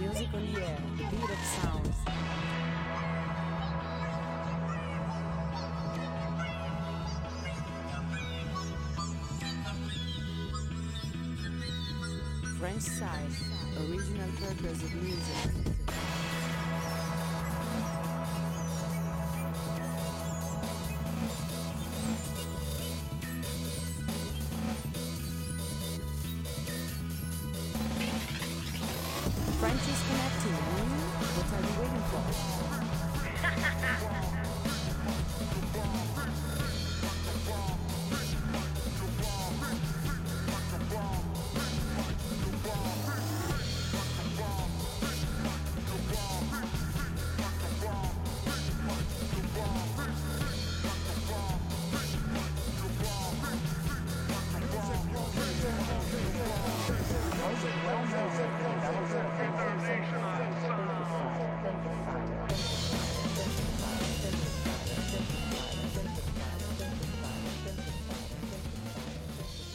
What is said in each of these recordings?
Music on the air, the beat of sounds. Original purpose of music.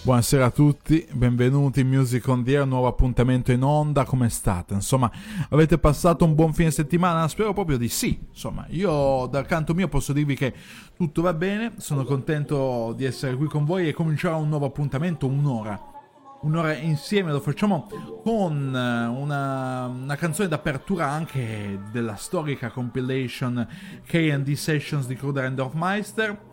Buonasera a tutti, benvenuti in Music on the Air, nuovo appuntamento in onda, come state? Insomma, avete passato un buon fine settimana? Spero proprio di sì. Insomma, io dal canto mio posso dirvi che tutto va bene, sono contento di essere qui con voi e comincerà un nuovo appuntamento, un'ora. Un'ora insieme, lo facciamo con eh, una, una canzone d'apertura anche della storica compilation KD Sessions di Kruder and Dorfmeister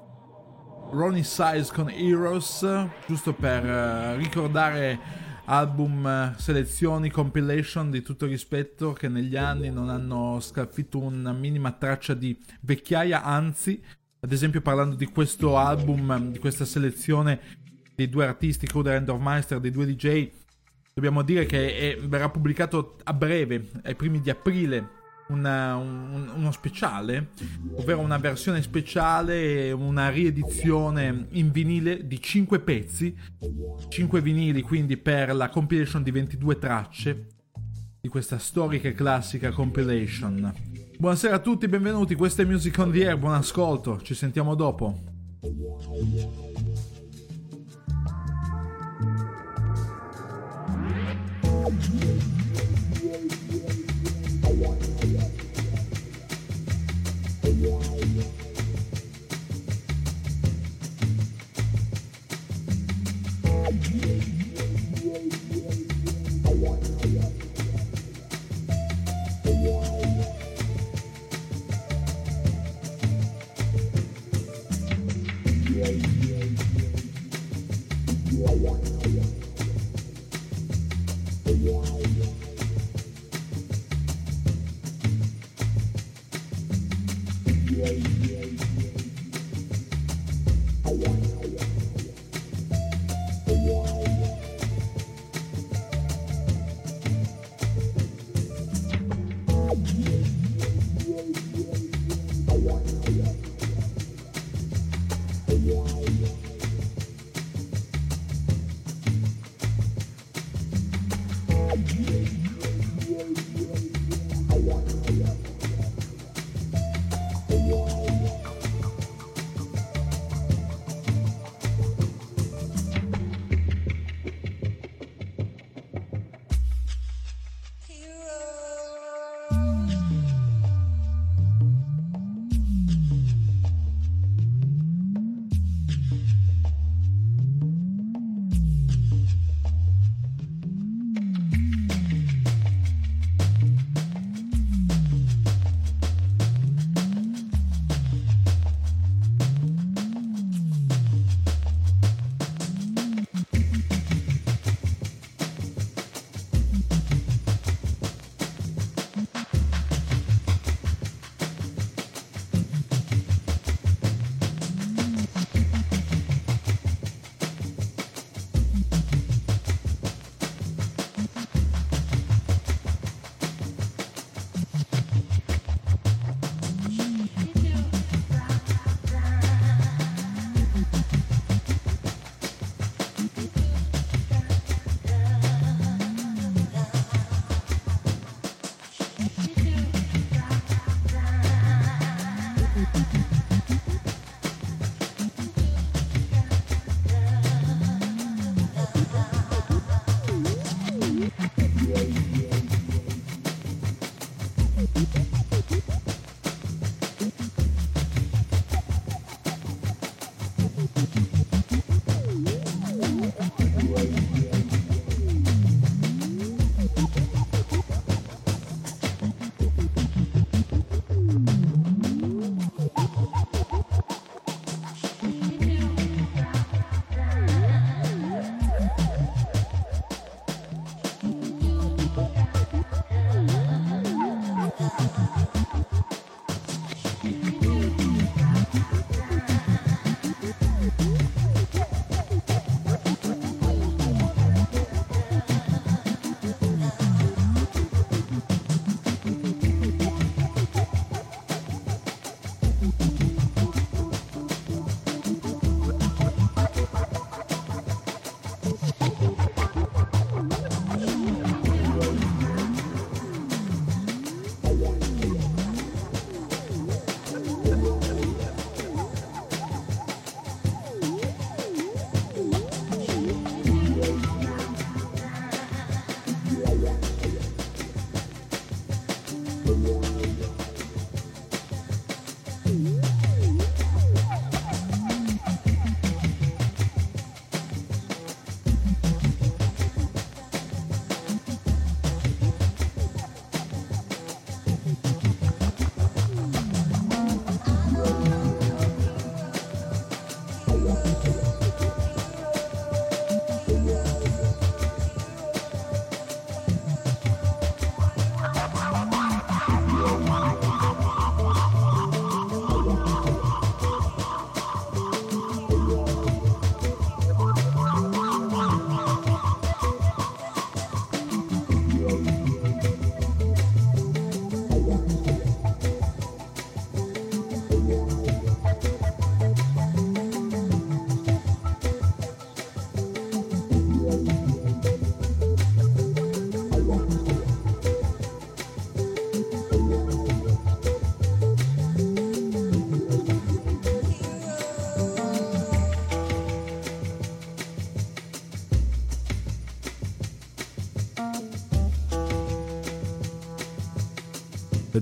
Ronnie Size con Heroes, giusto per uh, ricordare album, uh, selezioni, compilation di tutto rispetto che negli anni non hanno scalfito una minima traccia di vecchiaia, anzi, ad esempio parlando di questo album, di questa selezione dei due artisti, Kruder e Dorfmeister, dei due DJ, dobbiamo dire che è, verrà pubblicato a breve, ai primi di aprile, una, un, uno speciale, ovvero una versione speciale, una riedizione in vinile di 5 pezzi, 5 vinili quindi per la compilation di 22 tracce di questa storica e classica compilation. Buonasera a tutti, benvenuti, questo è Music on the Air, buon ascolto, ci sentiamo dopo. I want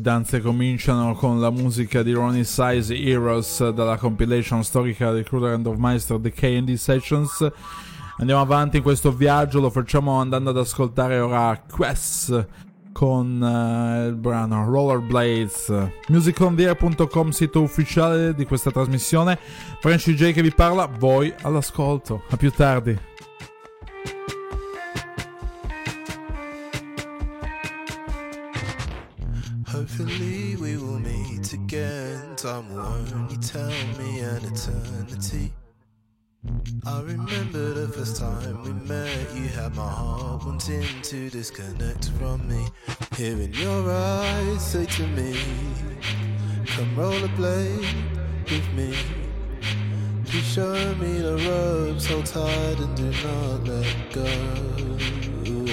Danze cominciano con la musica di Ronnie Size Heroes dalla compilation storica del Cruder and of Meister The K&D Sessions. Andiamo avanti in questo viaggio, lo facciamo andando ad ascoltare ora Quest con uh, il brano Rollerblades. Musicontheair.com, sito ufficiale di questa trasmissione. Franci J che vi parla, voi all'ascolto. A più tardi. To disconnect from me. Hearing your eyes say to me, Come rollerblade with me. You show me the ropes, hold tight and do not let go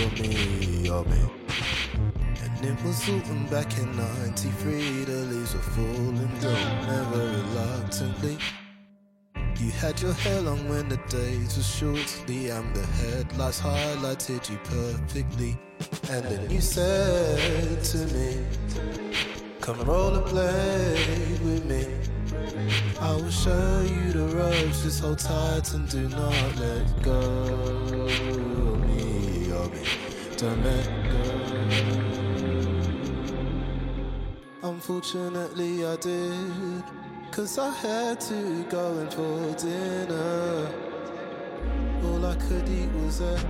of me, of me. Was autumn back in 93, the leaves were falling down, never reluctantly. You had your hair long when the days were short, the amber headlights highlighted you perfectly. And then you said to me, Come roll and rollerblade with me. I will show you the ropes, just hold tight and do not let go me, of me. Don't let go. Unfortunately, I did. Cause I had to go in for dinner. All I could eat was that.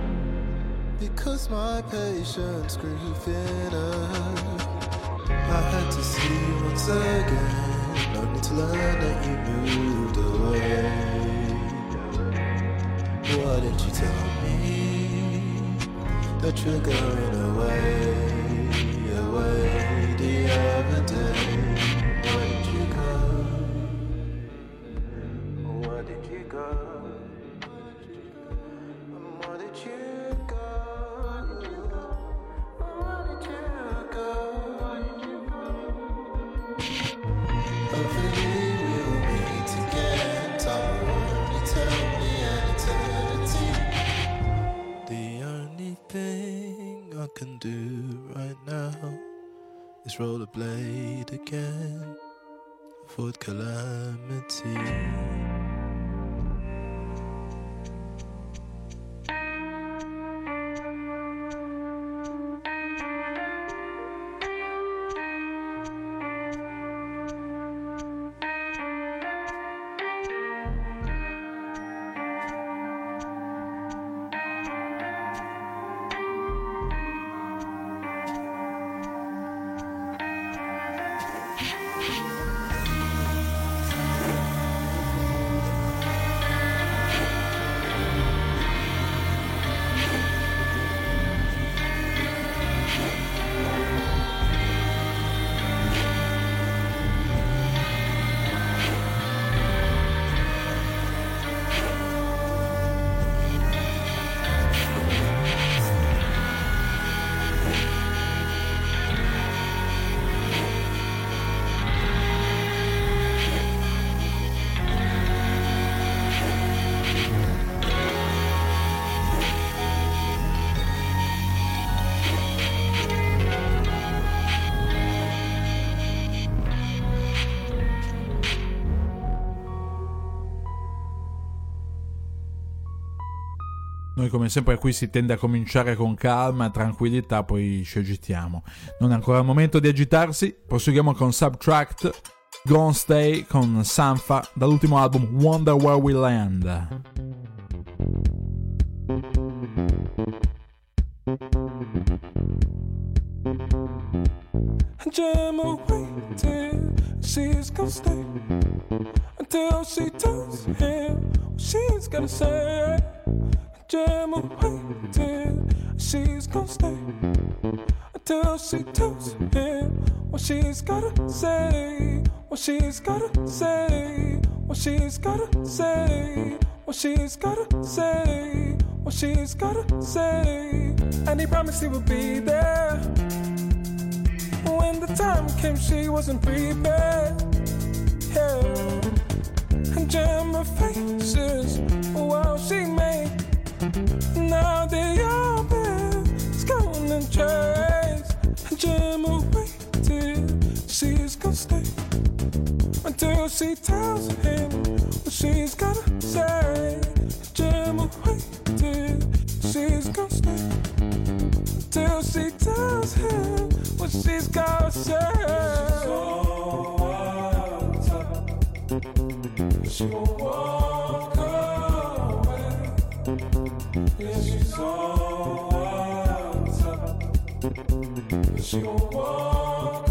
Because my patience grew thinner. I had to see you once again. Only to learn that you moved away. Why didn't you tell me that you're going? Away Noi come sempre qui si tende a cominciare con calma tranquillità, poi ci agitiamo. Non è ancora il momento di agitarsi, proseguiamo con Subtract, Gone Stay con Sanfa dall'ultimo album Wonder Where We Land. Jam away till she's gonna stay until she tells him what she's gonna say. Away till she's gonna stay until she tells him what she's gotta say. What she's gotta say. What she's gotta say. What she's gotta say. What she's gotta say. And he promised he would be there. When the time came, she wasn't prepared. Yeah. And her faces while she made. She tells him what she's gotta say. Her waited. She's gonna stay till she tells him what she's gotta say. She won't walk away. Yeah, she's so wild up. She won't walk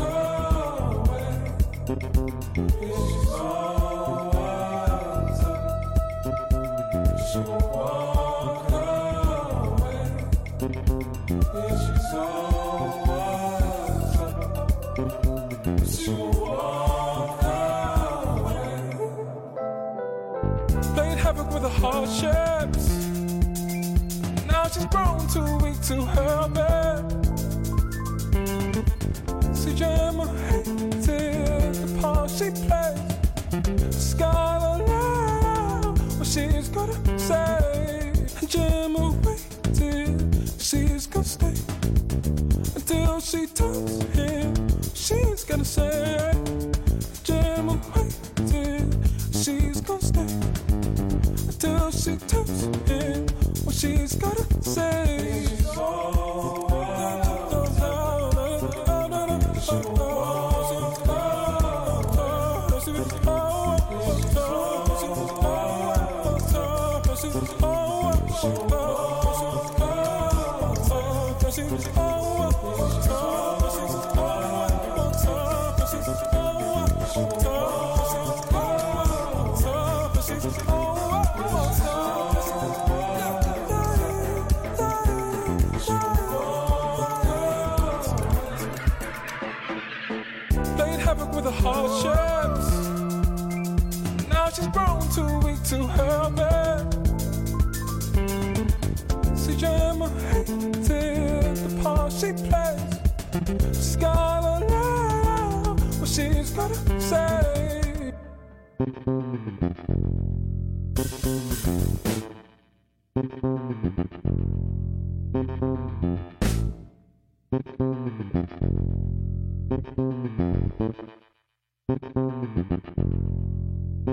too weak to help it. See, hated the she plays. Now, what she's gonna say. Gemma waited, she's gonna stay until she tells him she's gonna say. Gemma waited, she's gonna stay until she tells him what she's gotta say.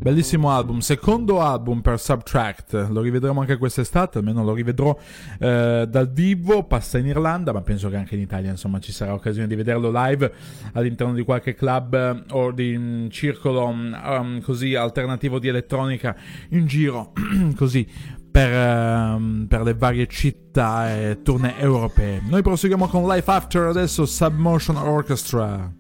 Bellissimo album, secondo album per Subtract, lo rivedremo anche quest'estate, almeno lo rivedrò eh, dal vivo, passa in Irlanda, ma penso che anche in Italia insomma ci sarà occasione di vederlo live all'interno di qualche club eh, o di un circolo um, così alternativo di elettronica in giro, così per, um, per, le varie città e tournée europee. Noi proseguiamo con Life After, adesso Submotion Orchestra.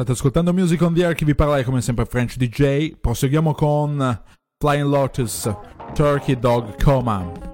State ascoltando Music on the Air, chi vi parla è come sempre French DJ. Proseguiamo con Flying Lotus, Turkey Dog Coma.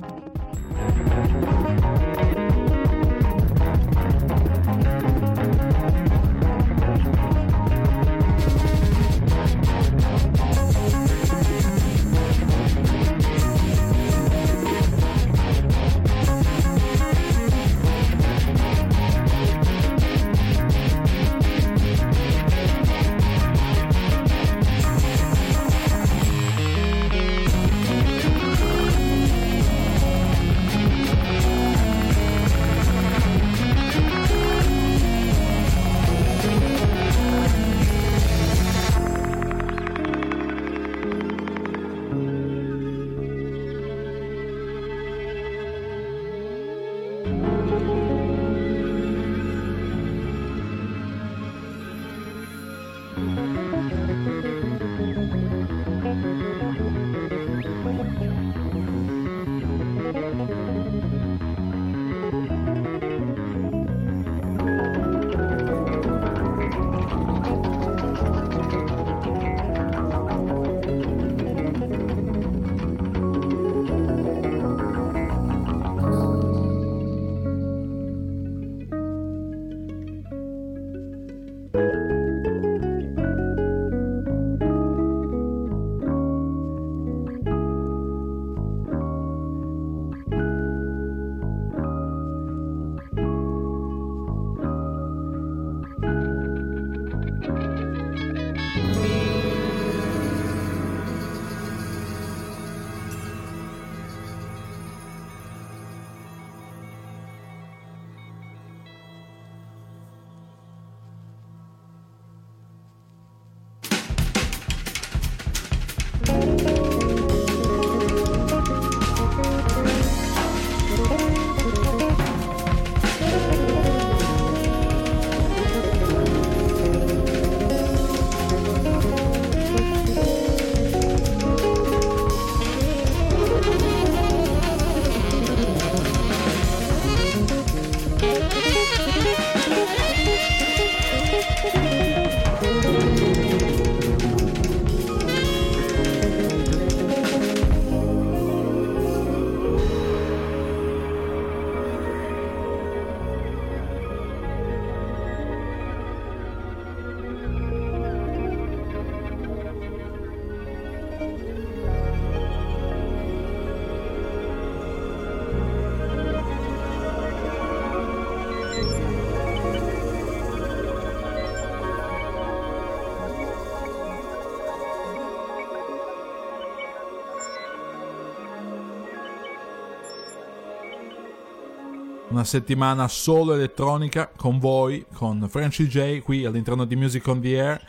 Una settimana solo elettronica con voi, con Frenchy J qui all'interno di Music on the Air.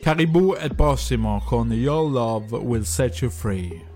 Caribou è il prossimo con Your Love Will Set You Free.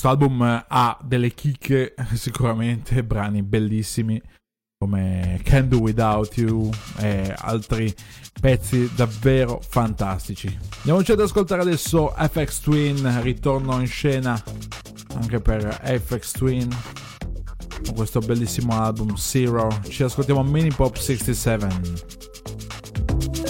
Questo album eh, ha delle chicche, sicuramente, brani bellissimi come Can Do Without You e altri pezzi davvero fantastici. Andiamoci ad ascoltare adesso FX Twin, ritorno in scena anche per FX Twin con questo bellissimo album Zero. Ci ascoltiamo Mini Pop 67.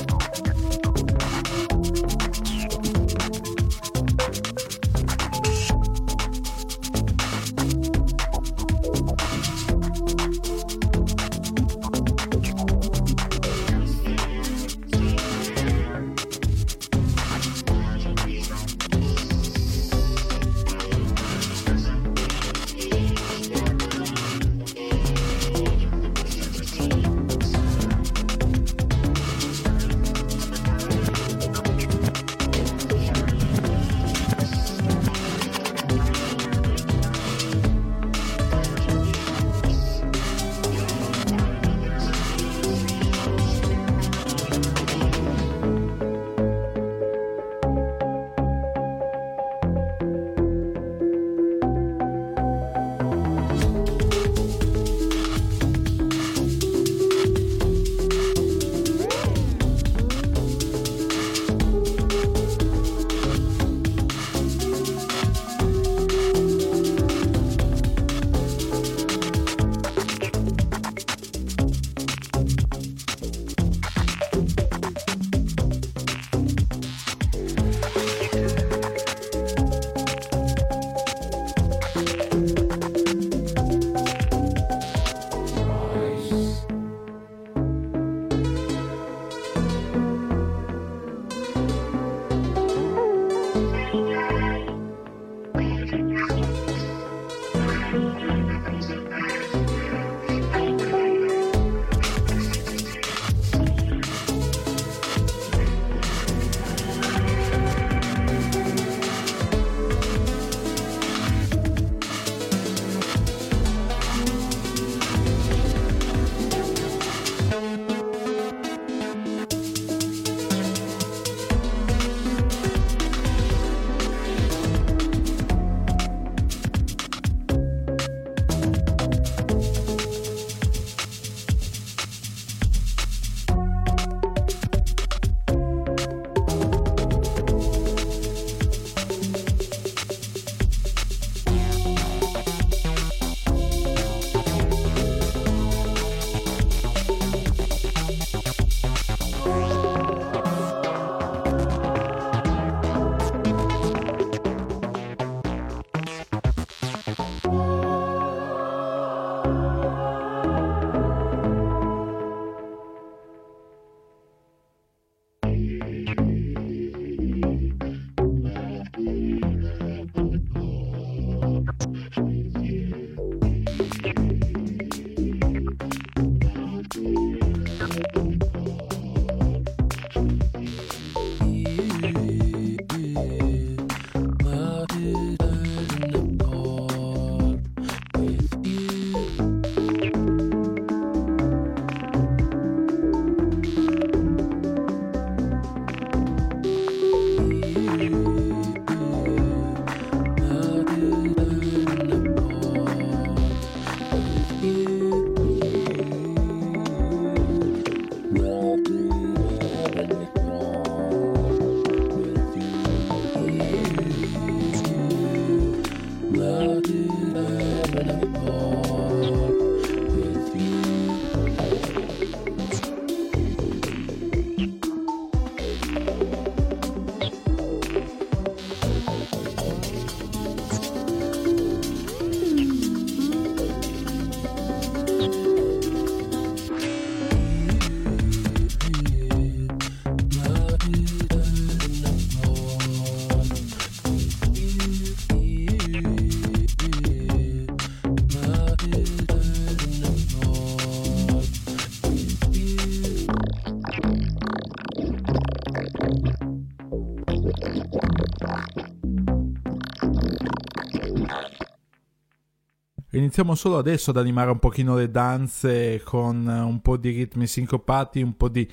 Iniziamo solo adesso ad animare un pochino le danze con un po' di ritmi sincopati, un po' di,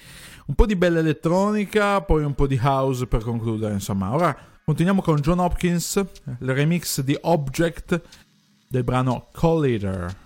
un po' di bella elettronica, poi un po' di house per concludere. Insomma, ora Continuiamo con John Hopkins, il remix di Object del brano Collider.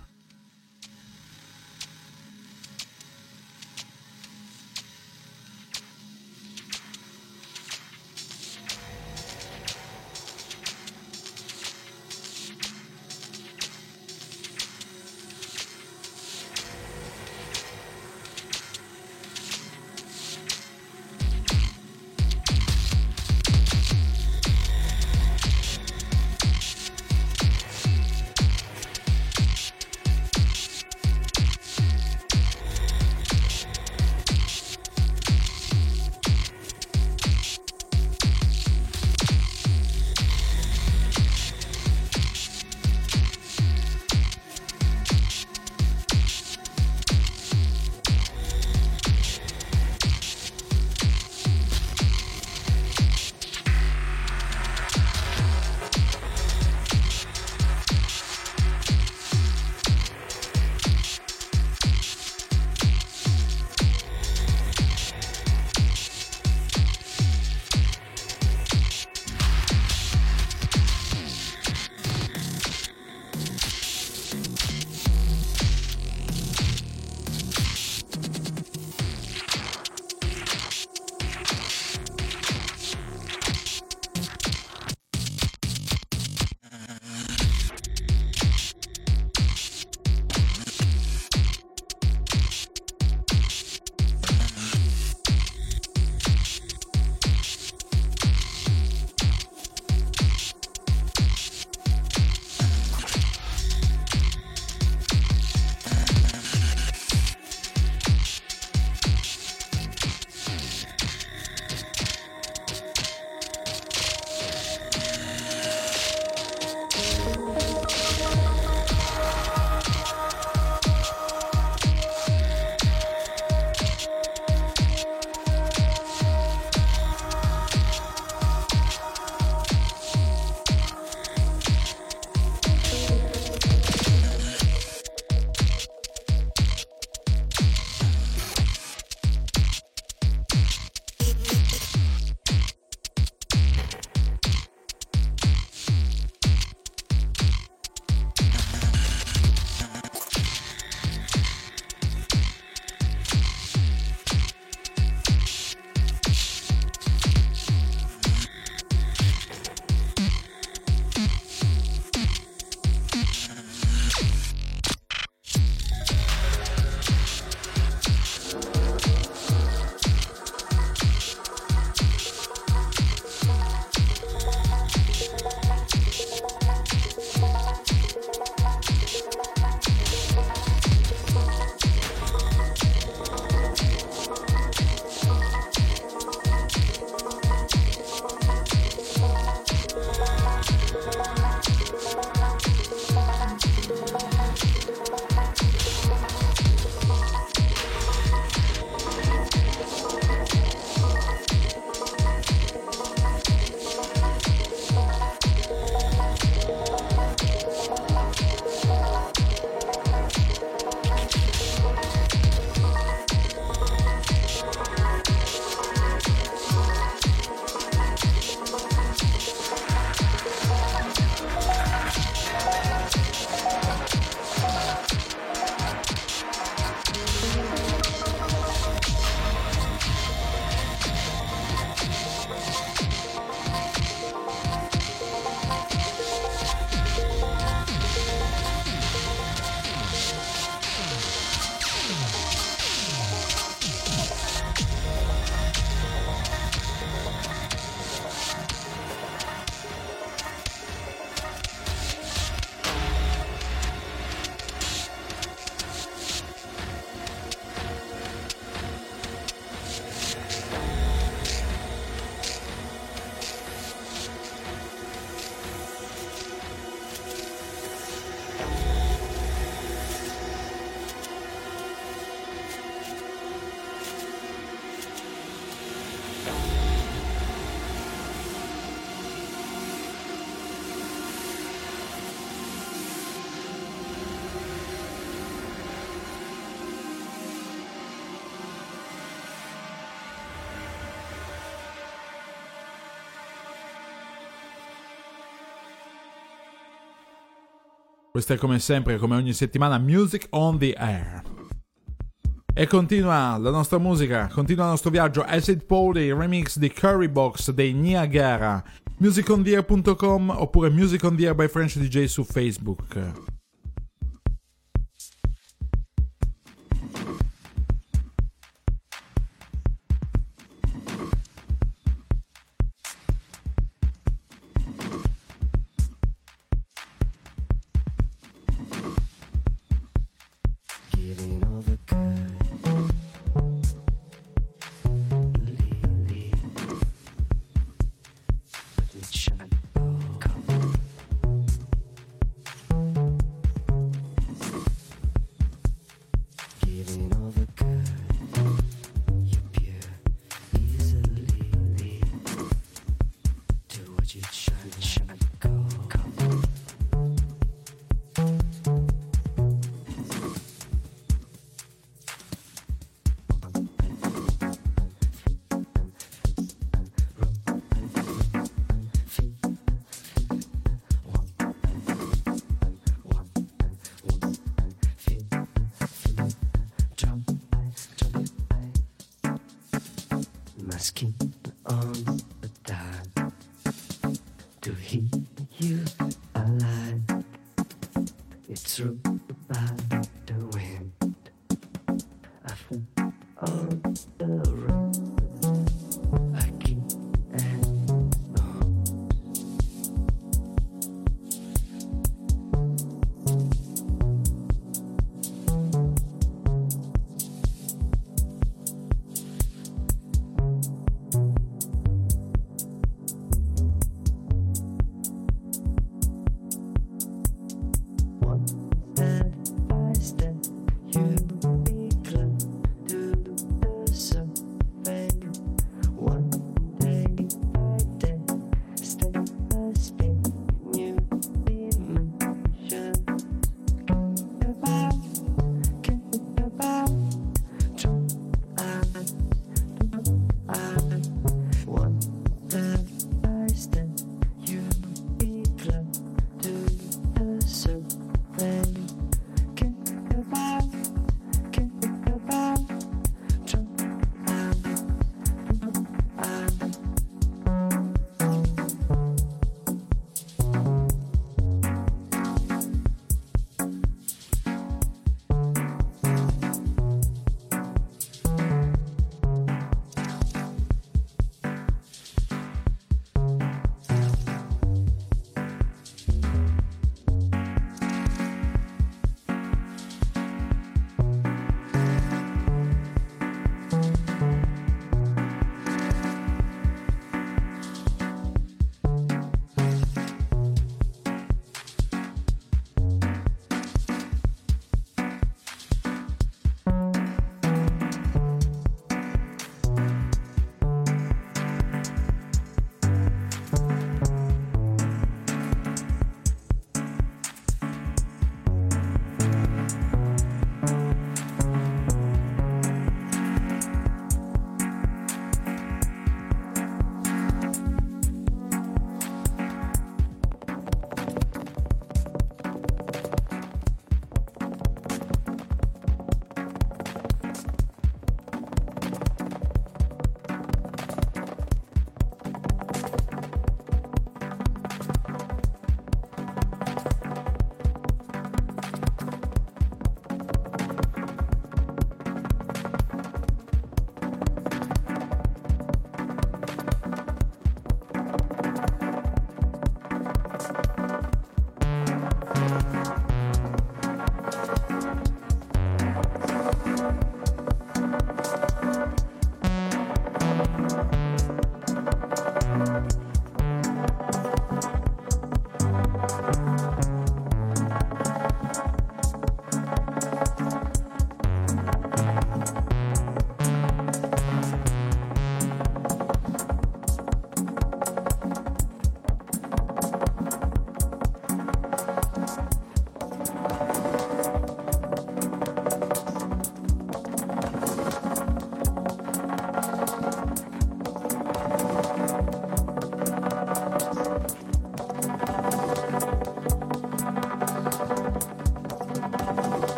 Questa è come sempre, come ogni settimana, Music on the Air. E continua la nostra musica, continua il nostro viaggio Acid Poli, remix di Curry Box dei Niagara, musicontheair.com oppure Music on the Air by French DJ su Facebook. Masking on the dial to hear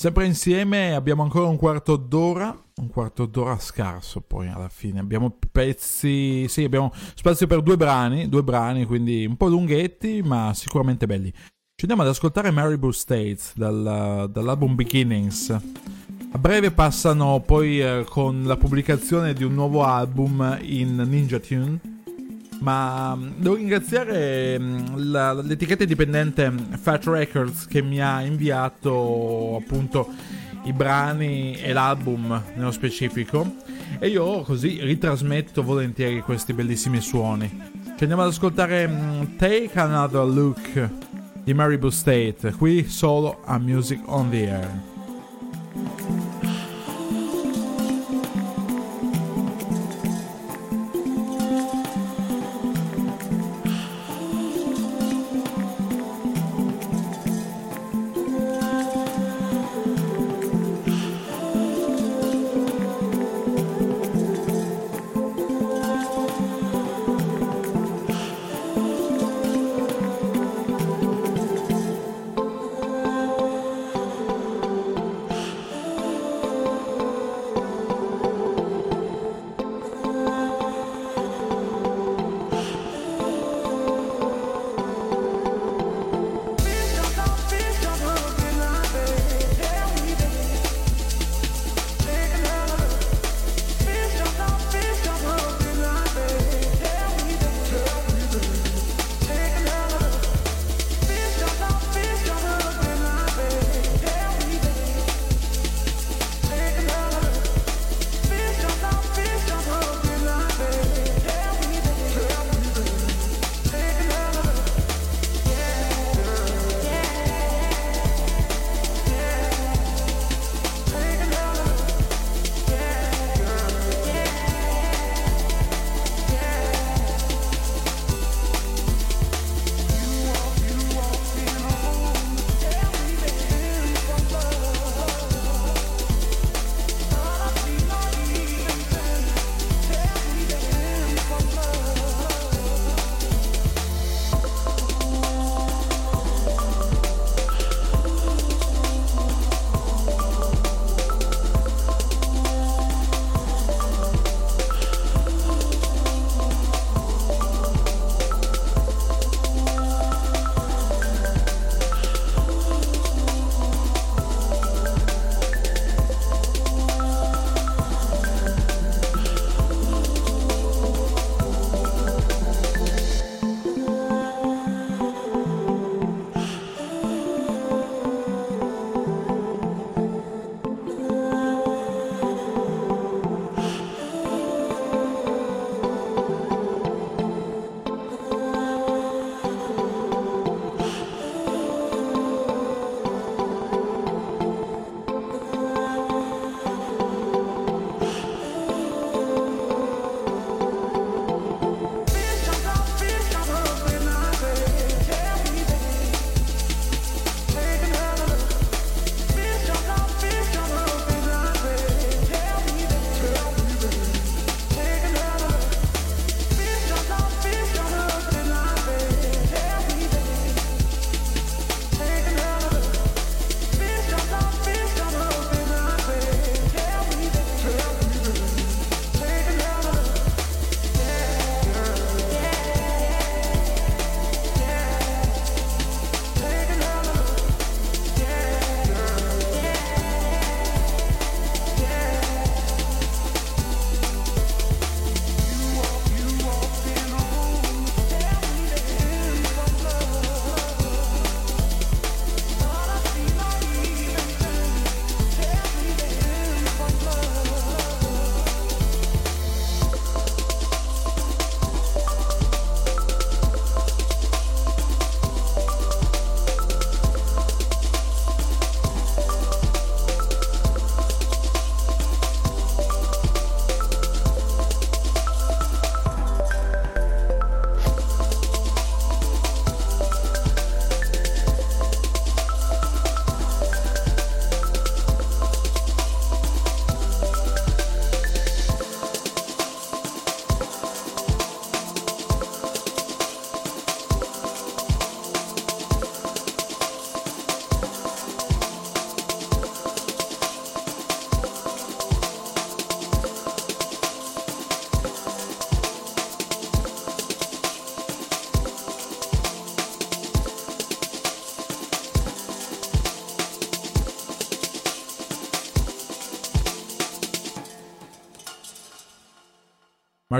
Sempre insieme abbiamo ancora un quarto d'ora, un quarto d'ora scarso poi alla fine. Abbiamo pezzi, sì, abbiamo spazio per due brani, due brani, quindi un po' lunghetti, ma sicuramente belli. Ci andiamo ad ascoltare Maribou States dal- dall'album Beginnings. A breve passano poi eh, con la pubblicazione di un nuovo album in Ninja Tune. Ma mm, devo ringraziare mm, la- l'etichetta indipendente Fat Records che mi ha inviato appunto i brani e l'album nello specifico. E io così ritrasmetto volentieri questi bellissimi suoni. Ci andiamo ad ascoltare mm, Take Another Look di Maribou State, qui solo a Music on the Air.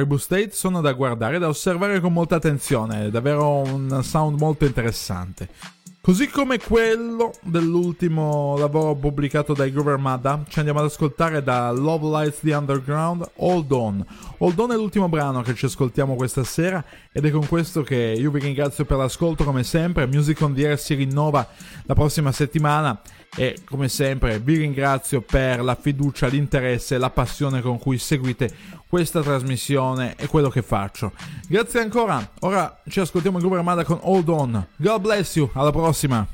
Maribu State sono da guardare e da osservare con molta attenzione, è davvero un sound molto interessante. Così come quello dell'ultimo lavoro pubblicato dai Groove Armada, ci andiamo ad ascoltare da Love Lights the Underground, Hold On. Hold On è l'ultimo brano che ci ascoltiamo questa sera ed è con questo che io vi ringrazio per l'ascolto come sempre. Music on the Air si rinnova la prossima settimana e come sempre vi ringrazio per la fiducia, l'interesse e la passione con cui seguite questa trasmissione e quello che faccio. Grazie ancora, ora ci ascoltiamo in Groove Armada con Hold On. God bless you, alla prossima!